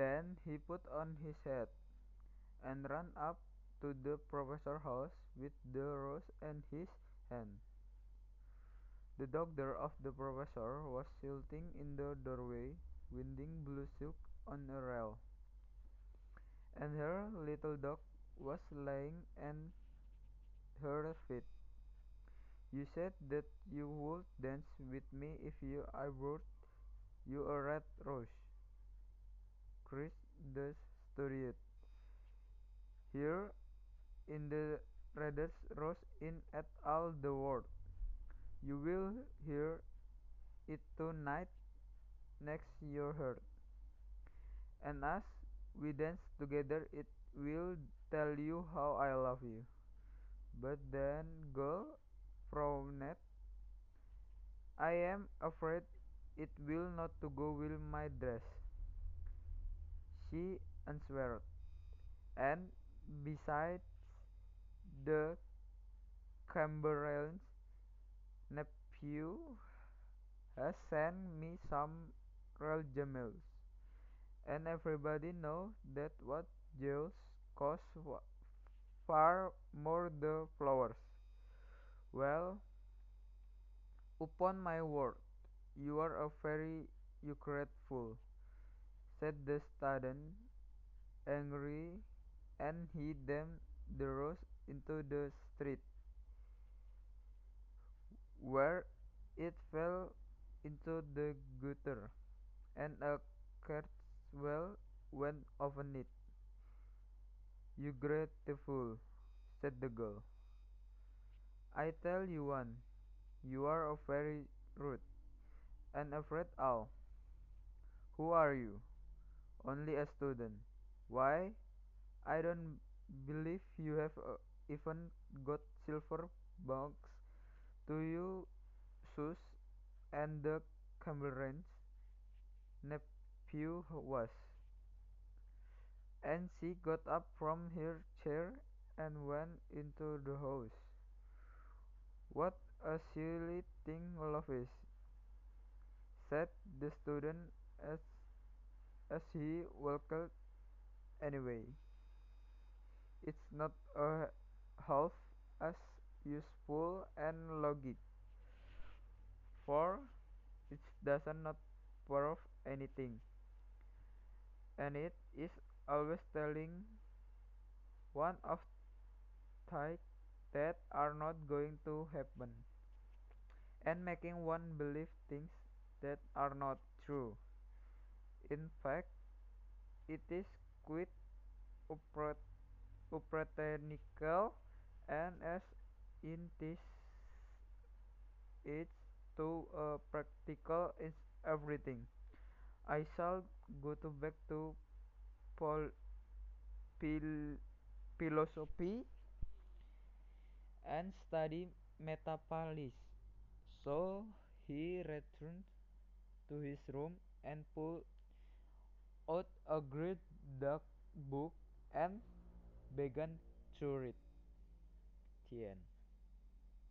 Then he put on his hat, and ran up to the Professor's house with the rose in his hand. The daughter of the Professor was sitting in the doorway, winding blue silk on a rail, and her little dog was lying at her feet. "You said that you would dance with me if I brought you a red rose," cried the Here in the reddest rose in at all the world. You will hear it to-night next your heart, and as we dance together it will tell you how I love you." But then girl frowned. "I am afraid it will not to go with my dress," she answered, "and besides, the chamberlain's nephew has sent me some real jewels, and everybody knows that what jewels cost far more than flowers." "Well, upon my word, you are a very ungrateful," said the student, angry, and he danced the rose into the street, where it fell into the gutter, and a cartwheel went over it. "You great fool!" said the girl. "I tell you one, you are a very rude, and after all, who are you? Only a student. Why, I don't believe you have even got silver buckles to your shoes, and the chamberlain's nephew has." And she got up from her chair and went into the house. "What a silly thing love is!" said the student as he walked away. "It's not half as useful as logic, for it does not prove anything, and it is always telling one of things that are not going to happen, and making one believe things that are not true. In fact, it is quite unpractical, and as it is too practical in everything, I shall go back to philosophy and study metaphysics." So he returned to his room and pulled out a great dark book and began to read. The end.